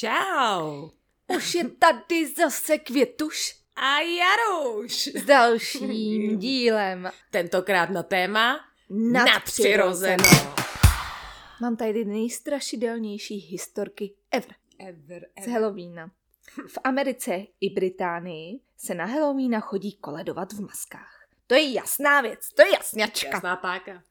Čau. Už je tady zase Květuš A Jaruš. s dalším dílem Tentokrát na téma Nadpřirozeno. Mám tady nejstrašidelnější historky ever Ever, z Halloweena. V Americe i Británii se na Halloweena chodí koledovat v maskách. To je jasná věc, to je jasňačka. Jasná páka.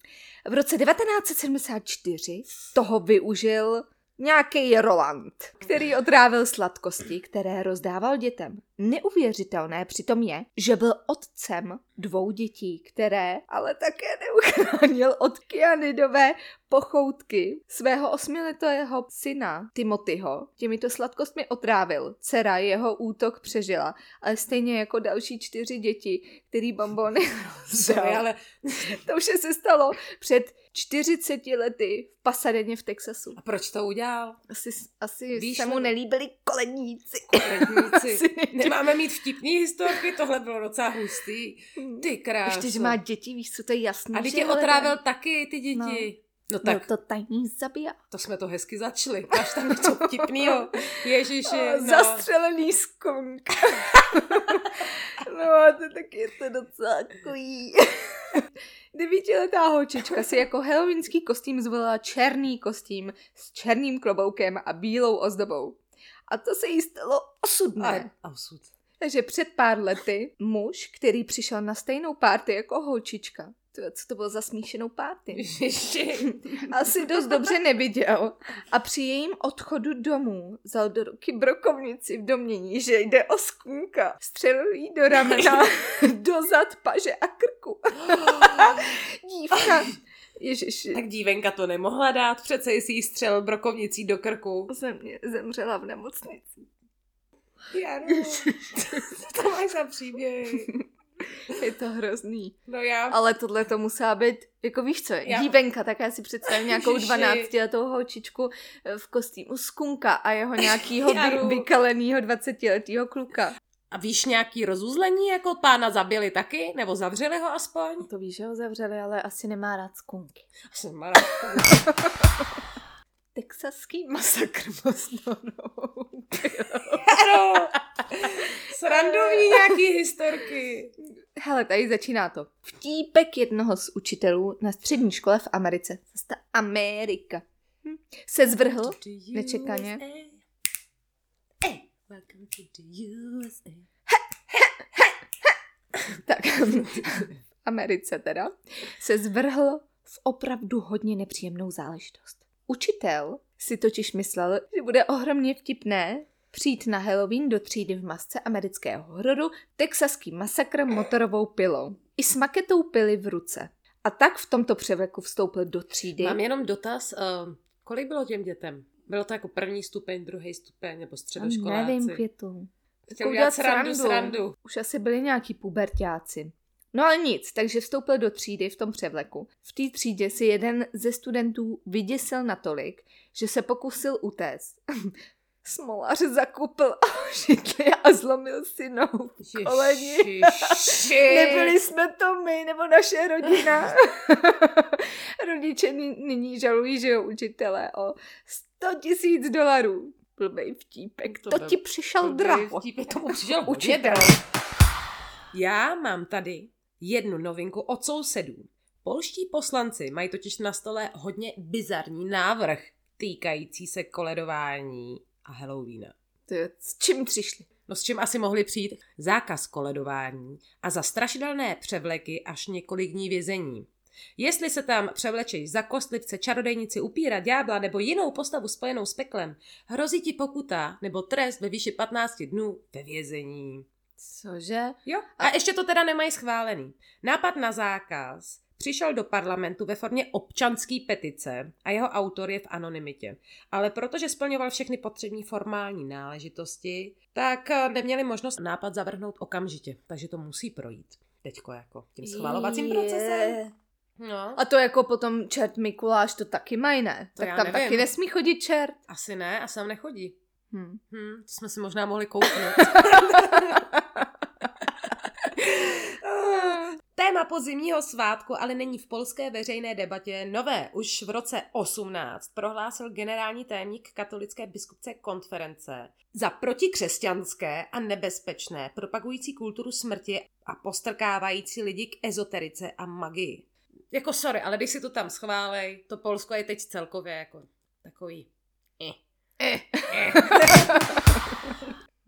V roce 1974 toho využil nějaký Roland, který otrávil sladkosti, které rozdával dětem. Neuvěřitelné přitom je, že byl otcem dvou dětí, které ale také neuchránil od kyanidové pochoutky svého osmiletého syna Timothyho. Těmito sladkostmi otrávil. Dcera jeho útok přežila, ale stejně jako další čtyři děti, který bombony Sorry, ale to už se stalo před 40 lety v Pasadeně v Texasu. a proč to udělal? Asi, asi Víš, se mu no- nelíbili koledníci. Koledníci. Asi. Máme mít vtipný historky, tohle bylo docela hustý. Ty krásu. Ještě, že má děti, víš co, to je jasný. A ty tě otrávil taky ty děti. No, no Tak. tak No to tajný zabíja. to jsme to hezky začali. Máš tam něco vtipnýho. Ježiši, no. Zastřelený skunk. no a to taky je to docela takový. Devítiletá holčička si jako halloweenský kostým zvolila černý kostým s černým kloboukem a bílou ozdobou. A to se jí stalo osudné. A, osud. Takže před pár lety muž, který přišel na stejnou párty jako holčička, co to bylo za smíšenou párty, asi dost dobře neviděl a při jejím odchodu domů vzal do ruky brokovnici v domění, že jde o skůnka. Střelil jí do ramena, do zad, paže a krku. Dívka, ježiši, Tak dívenka to nemohla dát, přece jsi jí střelil brokovnicí do krku. země zemřela v nemocnici. Janu, co to máš za příběh? Je to hrozný. No já... Ale tohle to musela být, jako víš co, Já- dívenka, tak já si představím nějakou Ježiši. 12 letou holčičku eh, v kostýmu skunka a jeho nějakýho vy, vykalenýho 20 letýho kluka. A víš nějaký rozuzlení, jako pána zabili taky? Nebo zavřeli ho aspoň? To víš, že ho zavřeli, ale asi nemá rád skunky. Asi Mara. Texaský masakr. Ano. Srandovní nějaký historky. Hele, tady začíná to. Vtípek jednoho z učitelů na střední škole v Americe. Zase ta Amerika. Hm. Se zvrhl nečekaně. Hey, welcome to the USA. tak v Americe teda, se zvrhl v opravdu hodně nepříjemnou záležitost. Učitel si totiž myslel, že bude ohromně vtipné přijít na Halloween do třídy v masce amerického hororu texaský masakr motorovou pilou. I s maketou pily v ruce. A tak v tomto převleku vstoupil do třídy. Mám jenom dotaz, uh, kolik bylo těm dětem? Bylo to jako první stupeň, druhý stupeň nebo středoškoláci? Nevím, květu. Chtěl udělat udělat srandu, srandu. srandu. Už asi byli nějaký pubertáci. No ale nic, takže vstoupil do třídy v tom převleku. V té třídě si jeden ze studentů vyděsil natolik, že se pokusil utéct. Smolař zakupil židli a zlomil si nohu v koleni. Nebyli jsme to my, nebo naše rodina. Rodiče ny- nyní žalují, že jo, učitele o 100 tisíc dolarů. Blbej vtípek, To to, byl ti přišel draho. vtip, tomu přišel Učitel. Já mám tady jednu novinku od sousedů. Polští poslanci mají totiž na stole hodně bizarní návrh týkající se koledování a Halloweena. To je, s čím přišli? No s čím asi mohli přijít? Zákaz koledování a za strašidelné převleky až několik dní vězení. Jestli se tam převlečeš za kostlivce, čarodejnici, upíra, ďábla nebo jinou postavu spojenou s peklem, hrozí ti pokuta nebo trest ve výši 15 dnů ve vězení. Cože? Jo, a ještě to teda nemají schválený. Nápad na zákaz přišel do parlamentu ve formě občanské petice a jeho autor je v anonymitě. Ale protože splňoval všechny potřební formální náležitosti, tak eh, neměli možnost nápad zavrhnout okamžitě. Takže to musí projít. Teďko jako tím schvalovacím procesem. Je. No, A to jako potom čert Mikuláš to taky mají, ne? To tak tam nevím. taky nesmí chodit čert. asi ne, a sem nechodí. Hm. Hm, to jsme si možná mohli kouknout. Téma podzimního svátku ale není v polské veřejné debatě nové. Už v roce 18 prohlásil generální tajemník katolické biskupce konference za protikřesťanské a nebezpečné, propagující kulturu smrti a postrkávající lidi k ezoterice a magii. Jako sorry, ale když si to tam schválej, to Polsko je teď celkově jako takový... Eh. Eh. Eh.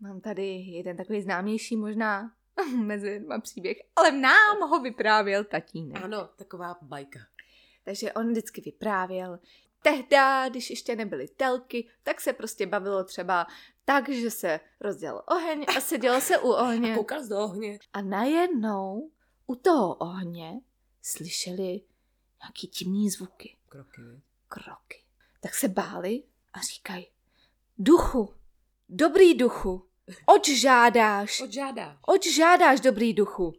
Mám tady jeden takový známější možná mezi dva příběh, ale nám ho vyprávěl tatínek. Ano, taková bajka. Takže on vždycky vyprávěl. Tehda, když ještě nebyly telky, tak se prostě bavilo třeba tak, že se rozdělal oheň a sedělo se u ohně. A koukal do ohně. A najednou u toho ohně slyšeli nějaký divný zvuky. Kroky. Kroky. Tak se báli a říkají, duchu, dobrý duchu, oč žádáš? Oč žádá. Oč žádáš, dobrý duchu?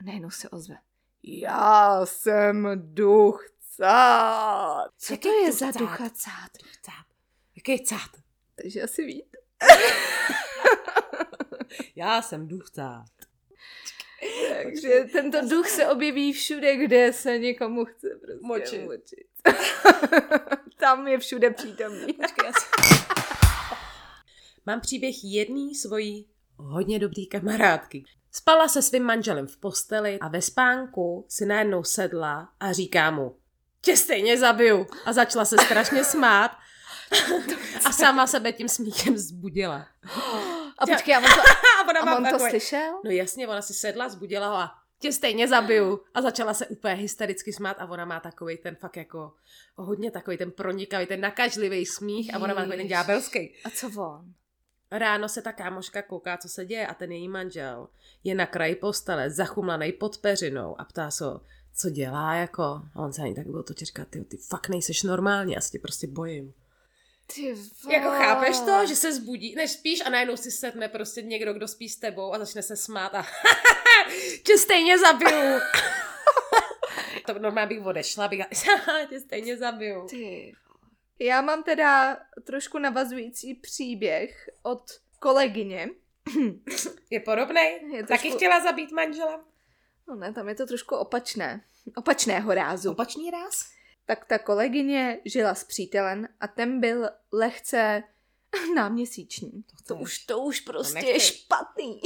A najednou se ozve. Já jsem duch cát. Co Jaký to je duch za cát? ducha cát? Duch cát. Jaký je cát? Takže asi víte. Já jsem duch cát. Takže tento duch se objeví všude, kde se někomu chce prostě Močit. močit. Tam je všude přítomný. Počkej, já si... Mám příběh jedný svojí hodně dobrý kamarádky. Spala se svým manželem v posteli a ve spánku si najednou sedla a říká mu, tě stejně zabiju. A začala se strašně smát a sama sebe tím smíchem zbudila. A počkej, a on to, A ona a on to slyšel? No jasně, ona si sedla, zbudila ho a tě stejně zabiju. A začala se úplně hystericky smát a ona má takový ten fakt jako hodně takový ten pronikavý, ten nakažlivý smích a ona má takový ten ďábelský. A co on? Ráno se ta kámoška kouká, co se děje a ten její manžel je na kraji postele, zachumlaný pod peřinou a ptá se co dělá jako. A on se ani tak byl to říká, ty, ty fakt nejseš normální, já se tě prostě bojím. Ty Jako vole. chápeš to, že se zbudí, než spíš a najednou si sedne prostě někdo, kdo spí s tebou a začne se smát a tě stejně zabiju. to normálně bych odešla, bych tě stejně zabiju. Ty. Já mám teda trošku navazující příběh od kolegyně. Je podobný? Je Taky trošku- chtěla zabít manžela? No ne, tam je to trošku opačné. Opačného rázu. Opačný ráz? tak ta kolegyně žila s přítelem a ten byl lehce náměsíční. To, chceš. už, to už prostě je nechceš. špatný.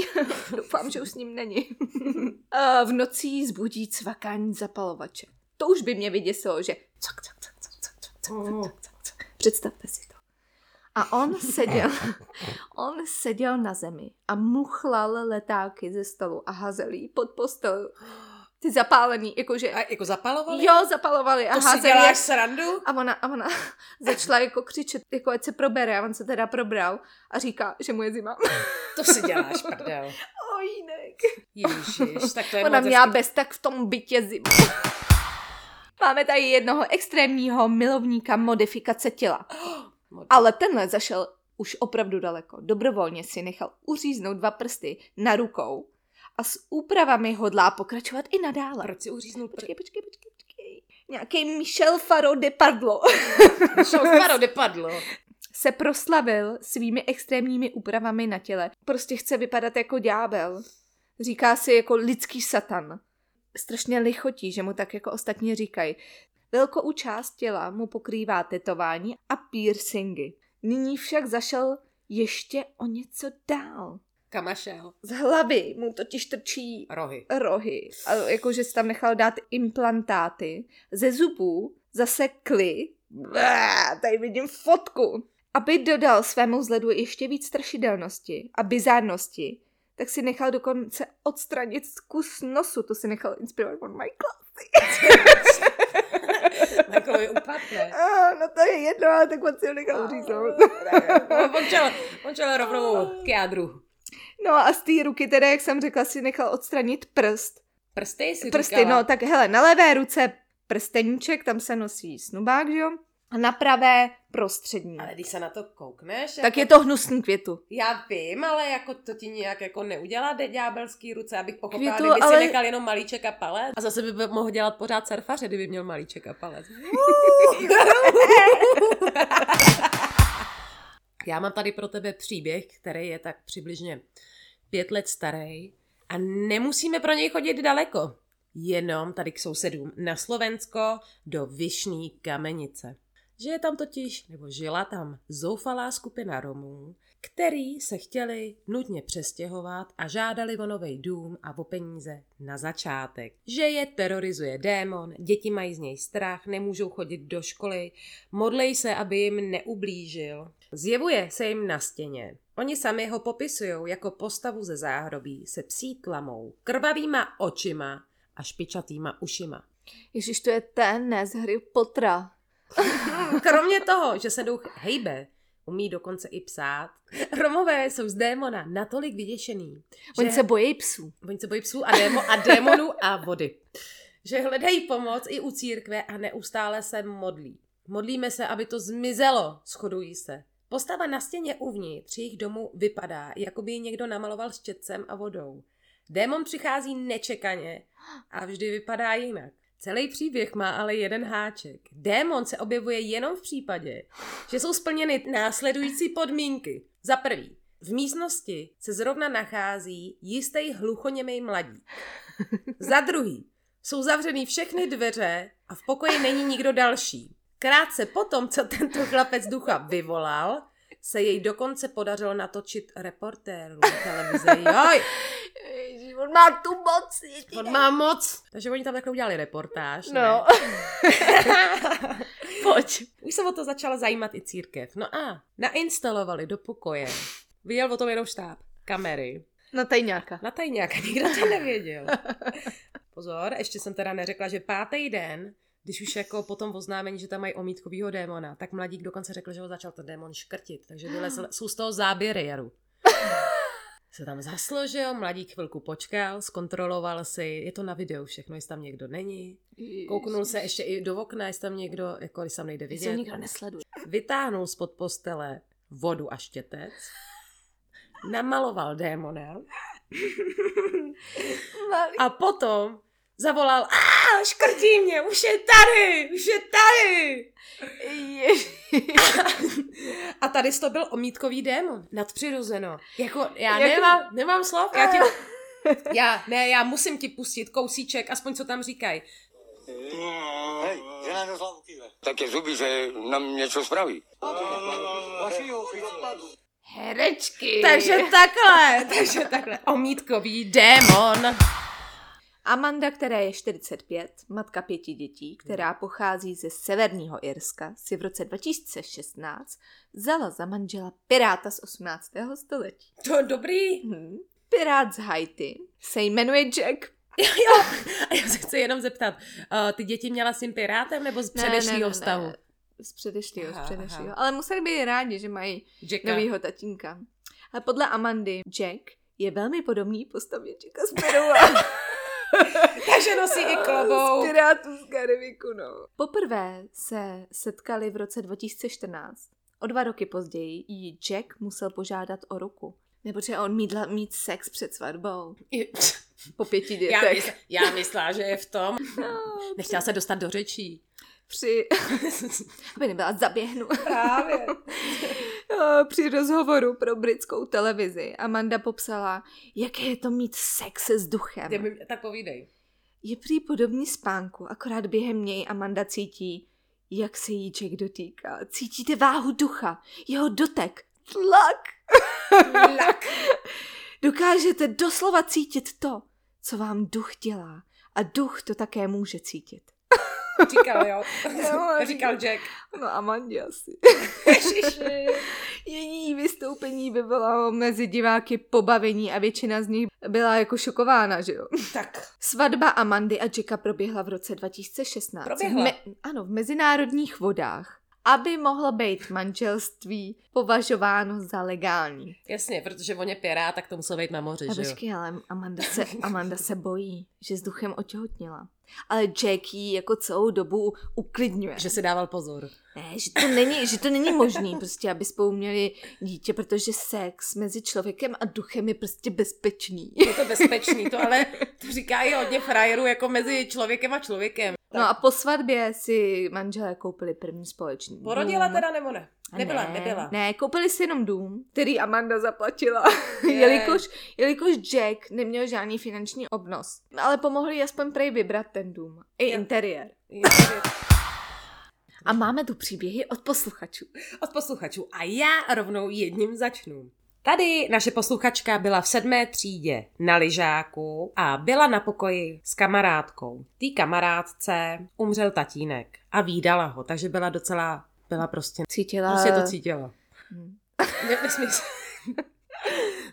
Doufám, že už s ním není. a v noci zbudí cvakání zapalovače. To už by mě vyděsilo, že cak, cak, cak, cak, cak, Mm. cak, cak, cak. Představte si to. A on seděl, on seděl na zemi a muchlal letáky ze stolu a hazel jí pod postel. Ty zapálený, jakože... A jako zapalovali? Jo, zapalovali a to si děláš jak srandu? a ona, a ona začala jako křičet, jako ať se probere a on se teda probral a říká, že mu je zima. To si děláš, prdel. Ojínek. Ježiš, tak to je Ona měla bez tak v tom bytě zimu. Máme tady jednoho extrémního milovníka modifikace těla. Ale tenhle zašel už opravdu daleko. Dobrovolně si nechal uříznout dva prsty na rukou a s úpravami hodlá pokračovat i nadále. Proč si uříznul Počkej, počkej, počkej, počkej. Nějaký Michel Faro de Pardlo. Šoufaro depadlo. se proslavil svými extrémními úpravami na těle. Prostě chce vypadat jako ďábel. Říká si jako lidský satan. Strašně lichotí, že mu tak jako ostatní říkají. Velkou část těla mu pokrývá tetování a piercingy. Nyní však zašel ještě o něco dál. Kamašel. Z hlavy mu totiž trčí Rohy. rohy. A jakože si tam nechal dát implantáty. Ze zubů zase kly. Blá, tady vidím fotku. Aby dodal svému vzhledu ještě víc strašidelnosti a bizárnosti, tak si nechal dokonce odstranit kus nosu. To si nechal inspirovat od Michaela. Takový upadne. Ah, no to je jedno, ale tak on si ho nechal. No, on čel, on čel rovnou k jádru. No a z té ruky teda, jak jsem řekla, si nechal odstranit prst. Prsty si Prsty, říkala. no tak hele, na levé ruce prsteníček, tam se nosí snubák, že jo? A na pravé prostřední. Ale když se na to koukneš, Tak jako, je to hnusný květu. Já vím, ale jako to ti nějak jako neudělá ďábelský ruce, abych pochopila, Květu, kdyby ale- si nechal jenom malíček a palec. A zase by mohl dělat pořád surfaře, kdyby měl malíček a palec. Já mám tady pro tebe příběh, který je tak přibližně pět let starý a nemusíme pro něj chodit daleko. jenom tady k sousedům na Slovensko do Vyšní kamenice. Že je tam totiž, nebo žila tam zoufalá skupina Romů, který se chtěli nutně přestěhovat a žádali o nový dům a o peníze na začátek. Že je terorizuje démon, děti mají z něj strach, nemůžou chodit do školy, modlej se, aby jim neublížil. Zjevuje se jim na stěně. Oni sami ho popisují jako postavu ze záhrobí se psí tlamou, krvavýma očima a špičatýma ušima. Ježíš, to je ten, ne z hry Potra. Kromě toho, že se duch hejbe, umí dokonce i psát. Romové jsou z démona natolik vyděšený. Oni že... se bojí psů. Oni se bojí psů a, démo, a démonů a vody. Že hledají pomoc i u církve a neustále se modlí. Modlíme se, aby to zmizelo, shodují se. Postava na stěně uvnitř jejich domu vypadá, jako by ji někdo namaloval štětcem a vodou. Démon přichází nečekaně a vždy vypadá jinak. Celý příběh má ale jeden háček. Démon se objevuje jenom v případě, že jsou splněny následující podmínky. Za prvý, v místnosti se zrovna nachází jistý hluchoněmej mladík. Za druhý, jsou zavřeny všechny dveře a v pokoji není nikdo další. Krátce potom, co tento chlapec ducha vyvolal, se jej dokonce podařilo natočit reportéru televize. Joj! On má tu moc. On má moc. Takže oni tam takhle udělali reportáž. No. Pojď. Už se o to začala zajímat i církev. No a nainstalovali do pokoje. Viděl o tom jenom štáb. Kamery. Na tajňáka. Na tajňáka, nikdo to nevěděl. Pozor, ještě jsem teda neřekla, že pátý den když už jako po tom oznámení, že tam mají omítkovýho démona, tak mladík dokonce řekl, že ho začal ten démon škrtit, takže vylezl, jsou z toho záběry, Jaru. Se tam zasložil, mladík chvilku počkal, zkontroloval si, je to na videu všechno, jestli tam někdo není. Kouknul se ještě i do okna, jestli tam někdo, jako když tam nejde vidět. Jestli nikdo nesleduje. Vytáhnul spod postele vodu a štětec, namaloval démona a potom zavolal, a škrtí mě, už je tady, už je tady. A tady to byl omítkový démon, nadpřirozeno. Jako, já Jak... nemám, nemám slov, já ti, já, ne, já musím ti pustit kousíček, aspoň co tam říkají. Hej, že hlavu Tak je zuby, že nám něco spraví. Herečky. Takže takhle, takže takhle. Omítkový démon. Amanda, která je 45, matka pěti dětí, která pochází ze severního Irska, si v roce 2016 vzala za manžela piráta z 18. století. To je dobrý. Hmm. Pirát z Haiti se jmenuje Jack. Jo, jo. A já se chci jenom zeptat, uh, ty děti měla s tím pirátem nebo z předešlého ne, ne, ne, vztahu? Ne. Z předešlého, z předešlého. Ale museli být rádi, že mají Jacka. novýho tatínka. A podle Amandy Jack je velmi podobný postavě Jacka Sparrowa. Takže nosí i klobou. Z Pirátů z Karibiku, no. Poprvé se setkali v roce 2014. O dva roky později jí Jack musel požádat o ruku. Nebo že on mít, mít sex před svatbou. Po pěti dětech. Já, mysl, já myslela, že je v tom. No, Nechtěla se dostat do řečí. Při... Aby nebyla zaběhnu. Právě. Při rozhovoru pro britskou televizi Amanda popsala, jaké je to mít sex s duchem. Je, tak povídej. Je prý podobný spánku, akorát během něj Amanda cítí, jak se jí Jack dotýká. Cítíte váhu ducha, jeho dotek, tlak. Tlak. Dokážete doslova cítit to, co vám duch dělá. A duch to také může cítit. Říkal, jo. No, říkal Jack. No Amandě asi. Její vystoupení by bylo mezi diváky pobavení a většina z nich byla jako šokována, že jo? Tak. Svatba Amandy a Jacka proběhla v roce 2016. Proběhla? Me- ano, v mezinárodních vodách aby mohlo být manželství považováno za legální. Jasně, protože on je pirát, tak to muselo být na moři, a že jo? ale Amanda se, Amanda se bojí, že s duchem otěhotněla ale Jackie jako celou dobu uklidňuje. Že si dával pozor. Ne, že to není, že to není možný, prostě, aby spolu měli dítě, protože sex mezi člověkem a duchem je prostě bezpečný. Je to bezpečný, to ale to říká i hodně frajerů jako mezi člověkem a člověkem. No a po svatbě si manželé koupili první společný Porodila teda nebo ne? Nebyla, ne, nebyla. Ne, koupili si jenom dům, který Amanda zaplatila, Je. jelikož, jelikož Jack neměl žádný finanční obnos. Ale pomohli aspoň prej vybrat ten dům. I Jo. interiér. Je to- A máme tu příběhy od posluchačů. od posluchačů. A já rovnou jedním začnu. Tady naše posluchačka byla v sedmé třídě na lyžáku a byla na pokoji s kamarádkou. Tý kamarádce umřel tatínek a výdala ho, takže byla docela, byla prostě, Cítila... prostě to cítila. Hm. Ne.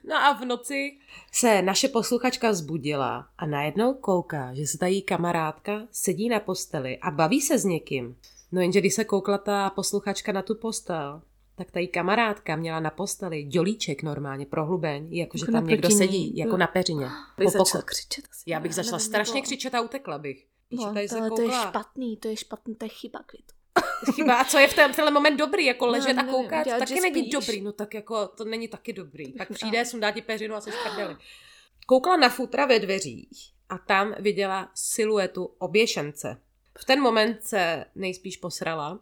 No a v noci se naše posluchačka vzbudila a najednou kouká, že se ta její kamarádka sedí na posteli a baví se s někým. No jenže když se koukla ta posluchačka na tu postel, tak ta kamarádka měla na posteli dělíček normálně prohlubeň, jakože Jako tam někdo sedí, jako na peřině. Bych Po začala křičet asi. Já bych začala nevím, strašně křičet a utekla bych. No, tady se to je špatný, to je špatný, to je chyba květu. Chyba, a co je v ten, tenhle moment dobrý, jako No, ležet a nevím, koukat, dělat, taky není spíš. dobrý, no tak jako to není taky dobrý. Pak přijde, No. sundá ti peřinu a se prdeli. Koukla na futra ve dveřích a tam viděla siluetu oběšence. V ten moment se nejspíš posrala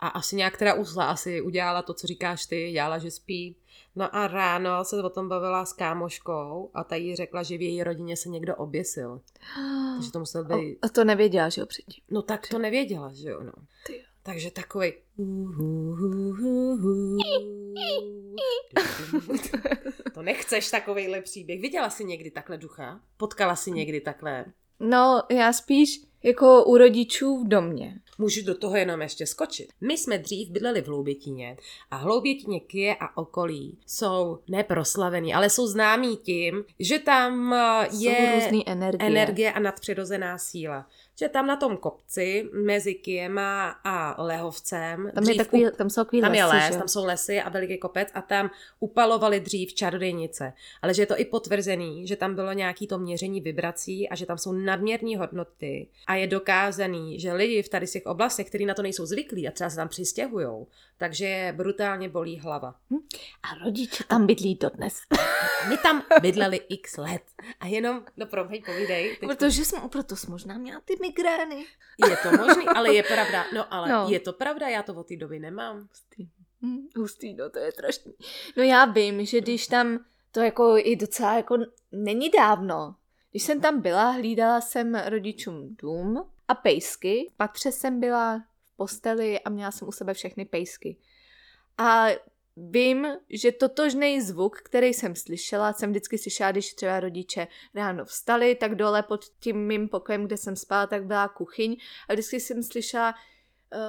a asi nějak teda usla, asi udělala to, co říkáš ty, dělala, že spí. No a ráno se o tom bavila s kámoškou a ta jí řekla, že v její rodině se někdo oběsil. Takže to musel být A to nevěděla, že jo, předtím. No tak to nevěděla, že jo, no. Ty. Takže takový. To nechceš takovejhle příběh. Viděla jsi někdy takhle ducha? Potkala jsi někdy takhle? No, já spíš jako u rodičů v domě. Můžu do toho jenom ještě skočit. My jsme dřív bydleli v Hloubětíně a Hloubětíně Kie a okolí jsou neproslavený, ale jsou známí tím, že tam eh, Jsou je různý energie. energie a nadpřirozená síla. Že tam na tom kopci mezi Kiema a Lehovcem Tam, je takový, tam jsou takový Tam lesy, je les, že? tam jsou lesy a veliký kopec a tam upalovali dřív čarodějnice. Ale že je to i potvrzený, že tam bylo nějaký to měření vibrací a že tam jsou nadměrné hodnoty a je dokázaný, že lidi v tady z těch oblastech, kteří na to nejsou zvyklí a třeba se tam přistěhujou, takže je brutálně bolí hlava. A rodiče tam bydlí dodnes. My tam bydleli x let a jenom, no promiň, povídej. teď- Protože jsem, proto jsem možná měla ty migrény. Je to možný, ale je pravda, no ale No. je to pravda, já to od té doby nemám. Hustý. Hm, hustý, no to je strašný. No já vím, že když tam, to jako i docela jako není dávno, když jsem tam byla, hlídala jsem rodičům dům a pejsky. Patře jsem byla v posteli a měla jsem u sebe všechny pejsky. A vím, že totožný zvuk, který jsem slyšela, jsem vždycky slyšela, když třeba rodiče ráno vstali, tak dole pod tím mým pokojem, kde jsem spala, tak byla kuchyň a vždycky jsem slyšela uh,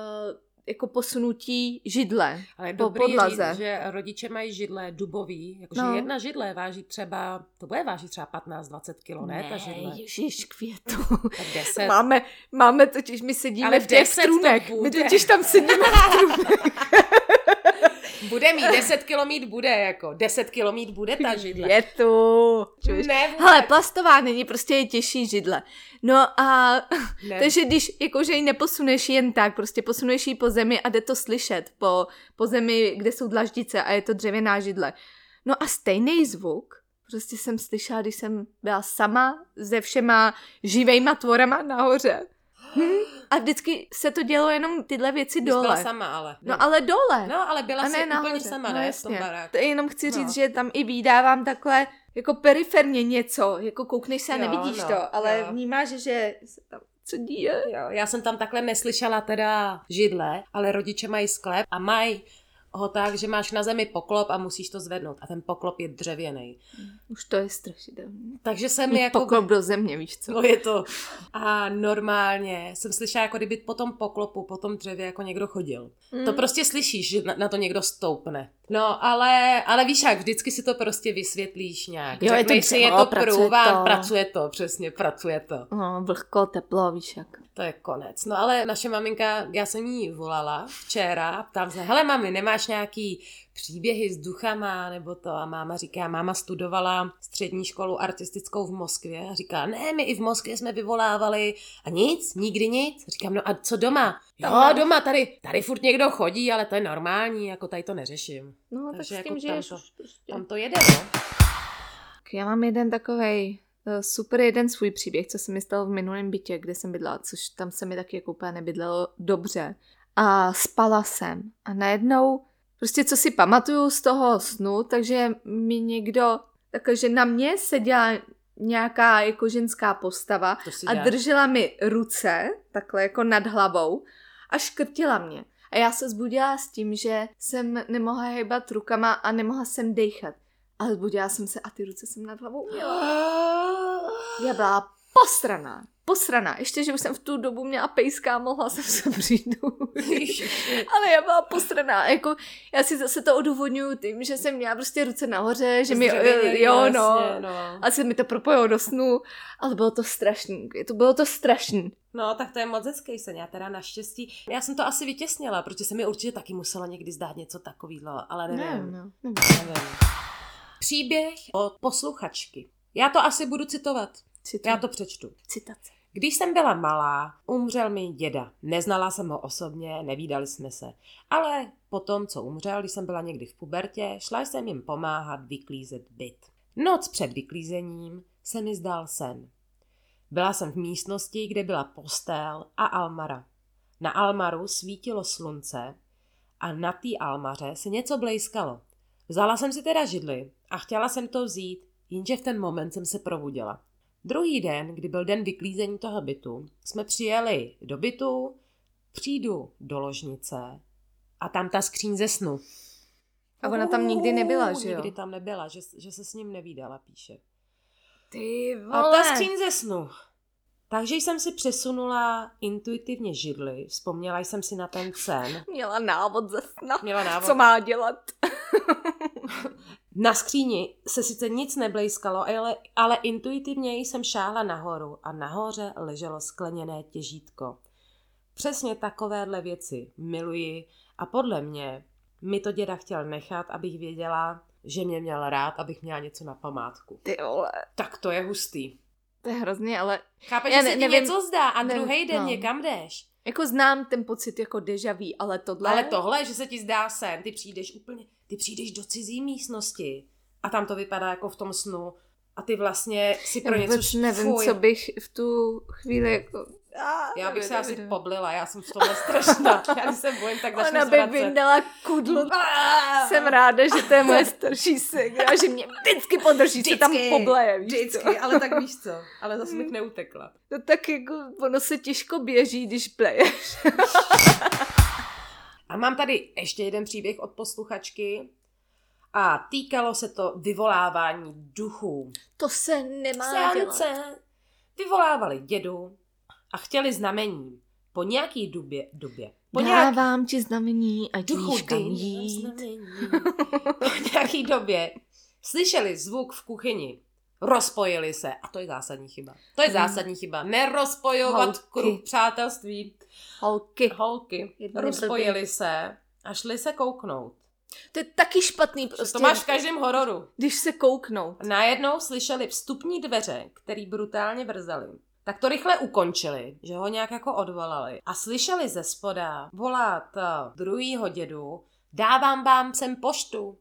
jako posunutí židle. Ale po dobrý podlaze. říct, že rodiče mají židle dubový, jakože No. jedna židle váží třeba, to bude vážit třeba 15-20 kilo, ne, ta židle? ježiš, květu. Tak 10. Máme, máme totiž, my sedíme Ale v těch 10 to strunech. My totiž tam sedíme v strunech. Bude mít 10 kilo mít bude, jako 10 kilo mít bude ta židle. Květu. Čuš? Ne, vůbec. Hele, plastová není, prostě je těžší židle. No a ne. takže když jakože ji neposuneš jen tak, prostě posuneš ji po zemi a jde to slyšet po, po zemi, kde jsou dlaždice a je to dřevěná židle. No a stejný zvuk prostě jsem slyšela, když jsem byla sama se všema živejma tvorama nahoře. Hm? A vždycky se to dělo jenom tyhle věci Když byla dole. sama, ale. No ale dole. no, ale byla a jsi ne úplně nahoře. sama, no, ne, v tom jasně. baráku. To jenom chci říct, No. že tam i výdávám takhle jako periferně něco, jako koukneš se a Jo, nevidíš no, to, ale jo. vnímáš, že se tam co děje. Jo, já jsem tam takhle neslyšela teda židle, ale rodiče mají sklep a mají ho tak, že máš na zemi poklop a musíš to zvednout. A ten poklop je dřevěný. Už to je strašidelné. Takže jsem jako... Poklop do země, víš co? No je to. A normálně jsem slyšela, jako kdyby po tom poklopu, po tom dřevě jako někdo chodil. Mm. To prostě slyšíš, že na, na to někdo stoupne. No, ale, ale víš jak, vždycky si to prostě vysvětlíš nějak. Jo, je to Řekneš si, je to to. pracuje to, přesně, pracuje to. No, vlhko, teplo, víš jak. To je konec. No ale naše maminka, já jsem jí volala včera, ptám se, hele mami, nemáš nějaký příběhy s duchama nebo to? A máma říká, máma studovala střední školu artistickou v Moskvě a říká, ne, my i v Moskvě jsme vyvolávali a nic, nikdy nic. Říkám, no a co doma? Jo, Tam- doma, tady, tady furt někdo chodí, ale to je normální, jako tady to neřeším. No, Takže tak s jako tím tam žiješ to- prostě. Tam to jede, no. Tak Já mám jeden takovej eh, super jeden svůj příběh, co se mi stalo v minulém bytě, kde jsem bydlela, což tam se mi taky jako úplně nebydlelo dobře. a spala jsem. A najednou, prostě co si pamatuju z toho snu, takže mi někdo, takže na mě seděla nějaká jako ženská postava a držela mi ruce, takhle jako nad hlavou a škrtila mě. A já se zbudila s tím, že jsem nemohla hýbat rukama a nemohla jsem dechat. Ale zbudila jsem se a ty ruce jsem nad hlavou měla. Já byla posraná. Posraná. Ještě, že už jsem v tu dobu měla pejska a mohla jsem se přijdout. Ale já byla posraná. Jako, já si zase to odůvodňuju tím, že jsem měla prostě ruce nahoře, že mi, Zdravě, jo, jasně, no. no. A se mi to propojilo do snu, ale bylo to strašný. To bylo to strašný. No, tak to je moc hezký sen. Já teda naštěstí, já jsem to asi vytěsnila, protože se mi určitě taky muselo někdy zdát něco takového, ale nevím. Ne, no. nevím. Příběh od posluchačky. Já to asi budu citovat. Cituji. Já to přečtu. Citace. Když jsem byla malá, umřel mi děda. Neznala jsem ho osobně, nevídali jsme se. Ale potom, co umřel, když jsem byla někdy v pubertě, šla jsem jim pomáhat vyklízet byt. Noc před vyklízením se mi zdál sen. Byla jsem v místnosti, kde byla postel a almara. Na almaru svítilo slunce a na té almaře se něco blejskalo. Vzala jsem si teda židli a chtěla jsem to vzít, jenže v ten moment jsem se probudila. Druhý den, kdy byl den vyklízení toho bytu, jsme přijeli do bytu, přijdu do ložnice a tam ta skříň ze snu. A ona tam nikdy nebyla, že jo? Nikdy tam nebyla, že, že se s ním nevídala, píše. Ty A ta skříň ze snu. Takže jsem si přesunula intuitivně židli, vzpomněla jsem si na ten sen, Měla návod ze sna. měla návod. Co má dělat? Na skříni se sice nic neblejskalo, ale, ale intuitivně jsem šáhla nahoru a nahoře leželo skleněné těžítko. Přesně takovéhle věci miluji a podle mě mi to děda chtěl nechat, abych věděla, že mě měl rád, abych měla něco na památku. Ty vole. Tak to je hustý. To je hrozně, ale Chápeš, Já že ne- se ti nevím- něco zdá a nevím, druhý den no. někam jdeš. Jako znám ten pocit jako deja vu, ale tohle... Ale tohle, že se ti zdá sen, ty přijdeš úplně, ty přijdeš do cizí místnosti a tam to vypadá jako v tom snu a ty vlastně si Já pro něco vůbec nevím, fuj. co bych v tu chvíli jako... Já bych se asi poblila, já jsem v tomhle strašná. Já když se bojím, tak začnu Ona by zvracet. vyndala kudlu. Jsem ráda, že to je moje starší segra, že mě vždycky podrží, se tam Vždycky, pobleje, víš co? Vždycky, ale tak víš co, ale zase bych neutekla. No tak jako ono se těžko běží, když pleješ. A mám tady ještě jeden příběh od posluchačky a týkalo se to vyvolávání duchů. To se nemá dělat. Seance vyvolávali dědu a chtěli znamení. Po nějaký době, době po nějaký Dávám ti znamení, ať duchu víš kam jít. znamení. po nějaký době slyšeli zvuk v kuchyni. Rozpojili se. A to je zásadní chyba. To je zásadní chyba. Nerozpojovat Holky. kruh přátelství. Holky. Holky. Rozpojili se a šli se kouknout. To je taky špatný Prostě, prostě. to máš v každém hororu. Když se kouknou. Najednou slyšeli vstupní dveře, který brutálně vrzaly. Tak to rychle ukončili, že ho nějak jako odvolali. A slyšeli ze spoda volat eh, druhýho dědu, dávám vám sem poštu.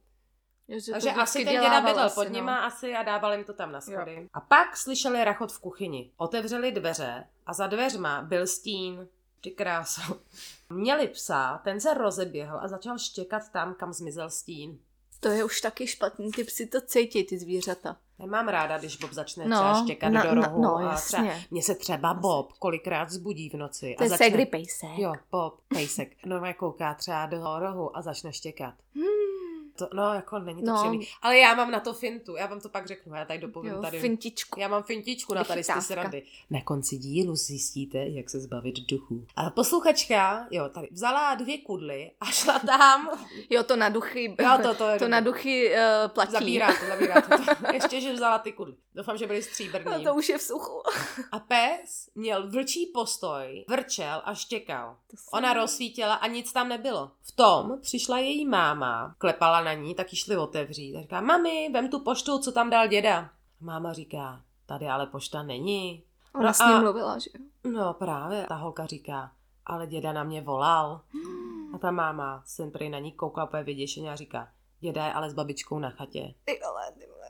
Jo, že to Takže asi ten děda bydlel asi, pod no. nima asi a dával jim to tam na schody. A pak slyšeli rachot v kuchyni. Otevřeli dveře a za dveřma byl stín. Ty kráso. Měli psa, ten se rozeběhl a začal štěkat tam, kam zmizel stín. To je už taky špatný, ty psi to cítí, ty zvířata. Nemám ráda, když Bob začne No, třeba štěkat na- do na- rohu. no, a třeba, mně se třeba Bob kolikrát zbudí v noci. To a je začne, segry pejsek. Jo, Bob, pejsek. No, kouká třeba do rohu a začne štěkat. Hmm. To, no, jako není to No. příjemný. Ale já mám na to fintu, já vám to pak řeknu, já tady dopovím Jo, tady. fintičku. Já mám fintičku na tady ty Vychytávka. srandy. Na konci dílu zjistíte, jak se zbavit duchů. A posluchačka, jo, tady vzala dvě kudly a šla tam. Jo, to na duchy, Jo, to, to, je to na duchy uh, platí. Zabírá to, zabírá to. Ještě, že vzala ty kudly. Doufám, že byly stříbrný. A to už je v suchu. A pes měl vlčí postoj, vrčel a štěkal. Ona rozsvítila a nic tam nebylo. V tom přišla její máma, klepala na ní, tak ji šli otevřít. A říká, mami, vem tu poštu, co tam dal děda. A máma říká, tady ale pošta není. Ona No s ním a- mluvila, že jo? No právě, ta holka říká, ale děda na mě volal. Hmm. A ta máma jsem prý na ní koukla úplně vyděšeně a říká, děda je ale s babičkou na chatě. Ty vole, ty vole.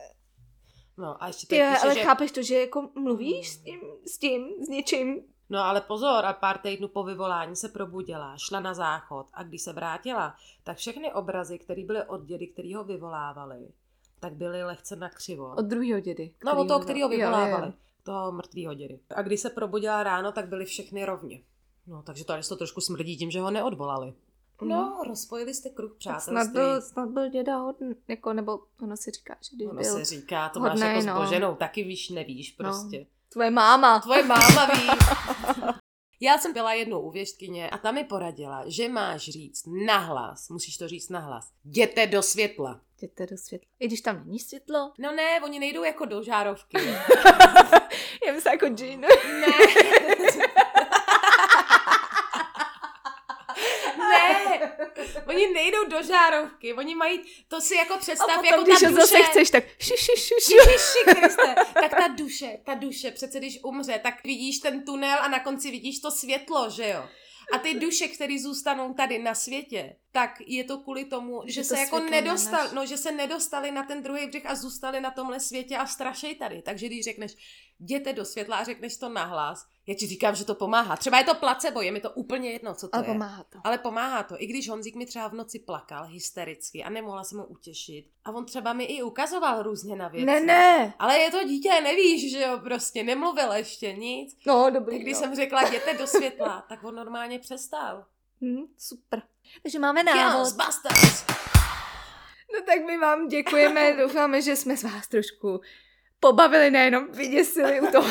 No a ještě Ty, píše, ale že... chápeš to, že jako mluvíš s tím, s tím, s něčím No ale pozor, a pár týdnů po vyvolání se probudila, šla na záchod a když se vrátila, tak všechny obrazy, které byly od dědy, který ho vyvolávali, tak byly lehce na křivo. Od druhého dědy. No, od toho, který ho jo, vyvolávali. jo. Toho mrtvýho dědy. A když se probudila ráno, tak byly všechny rovně. No, takže tady to trošku smrdí tím, že ho neodvolali. No, rozpojili jste kruh přátelství. snad byl, snad byl děda hodný, jako, nebo ono si říká, že když Ono byl se říká, to máš hodnej, jako s no. Boženou, taky víš, nevíš prostě. Tvoje máma. Tvoje máma ví. Já jsem byla jednou u věštkyně a ta mi poradila, že máš říct nahlas, musíš to říct nahlas, jděte do světla. Jděte do světla. I když tam není světlo. No ne, oni nejdou jako do žárovky. Já myslím jako. Ne. ne, oni nejdou do žárovky, oni mají, to si jako představ, potom, jako když ta duše. zase chceš, tak ši, ši, ši, ši. Ježiši Kriste, tak ta duše, ta duše, přece když umře, tak vidíš ten tunel a na konci vidíš to světlo, že jo? A ty duše, které zůstanou tady na světě, tak je to kvůli tomu, že, Že se to jako světlo nedostali, no, že se nedostali na ten druhý břeh a zůstali na tomhle světě a strašej tady. Takže když řekneš, jděte do světla a řekneš to nahlas, já ti říkám, že to pomáhá. Třeba je to placebo, je mi to úplně jedno, co to Ale je. pomáhá to. Ale pomáhá to. I když Honzík mi třeba v noci plakal hystericky a nemohla jsem ho utěšit. A on třeba mi i ukazoval různě na věci. Ne, ne. Ale je to dítě, nevíš, že jo, prostě nemluvil ještě nic. No, dobrý. Tak když no. jsem řekla, jděte do světla, tak on normálně přestal. Hm, super. Takže máme návod. No tak my vám děkujeme, doufáme, že jsme s vás trošku pobavili, nejenom vyděsili u toho.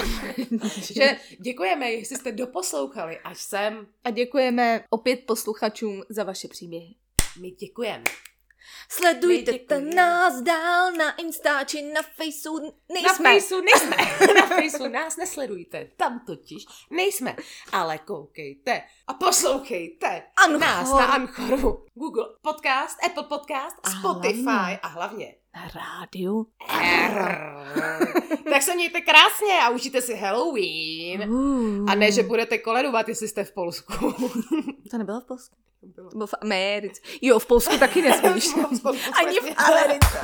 Že děkujeme, jestli jste doposlouchali až sem. A děkujeme opět posluchačům za vaše příběhy. My děkujeme. Sledujte děkujeme. nás dál na Insta či na Faceu. Na Nejsme. Faceu nejsme. Na Faceu nás nesledujte. Tam totiž nejsme. Ale koukejte a poslouchejte Anchor. nás na Anchoru, Google Podcast, Apple Podcast, A Spotify hlavně- a hlavně Na rádiu. R. tak se mějte krásně a užijte si Halloween. Uh. A ne, že budete koledovat, jestli jste v Polsku. To nebylo v Polsku. To bylo v Americe. Jo, v Polsku taky nesmíš. V Polsku Ani v jsme- Americe.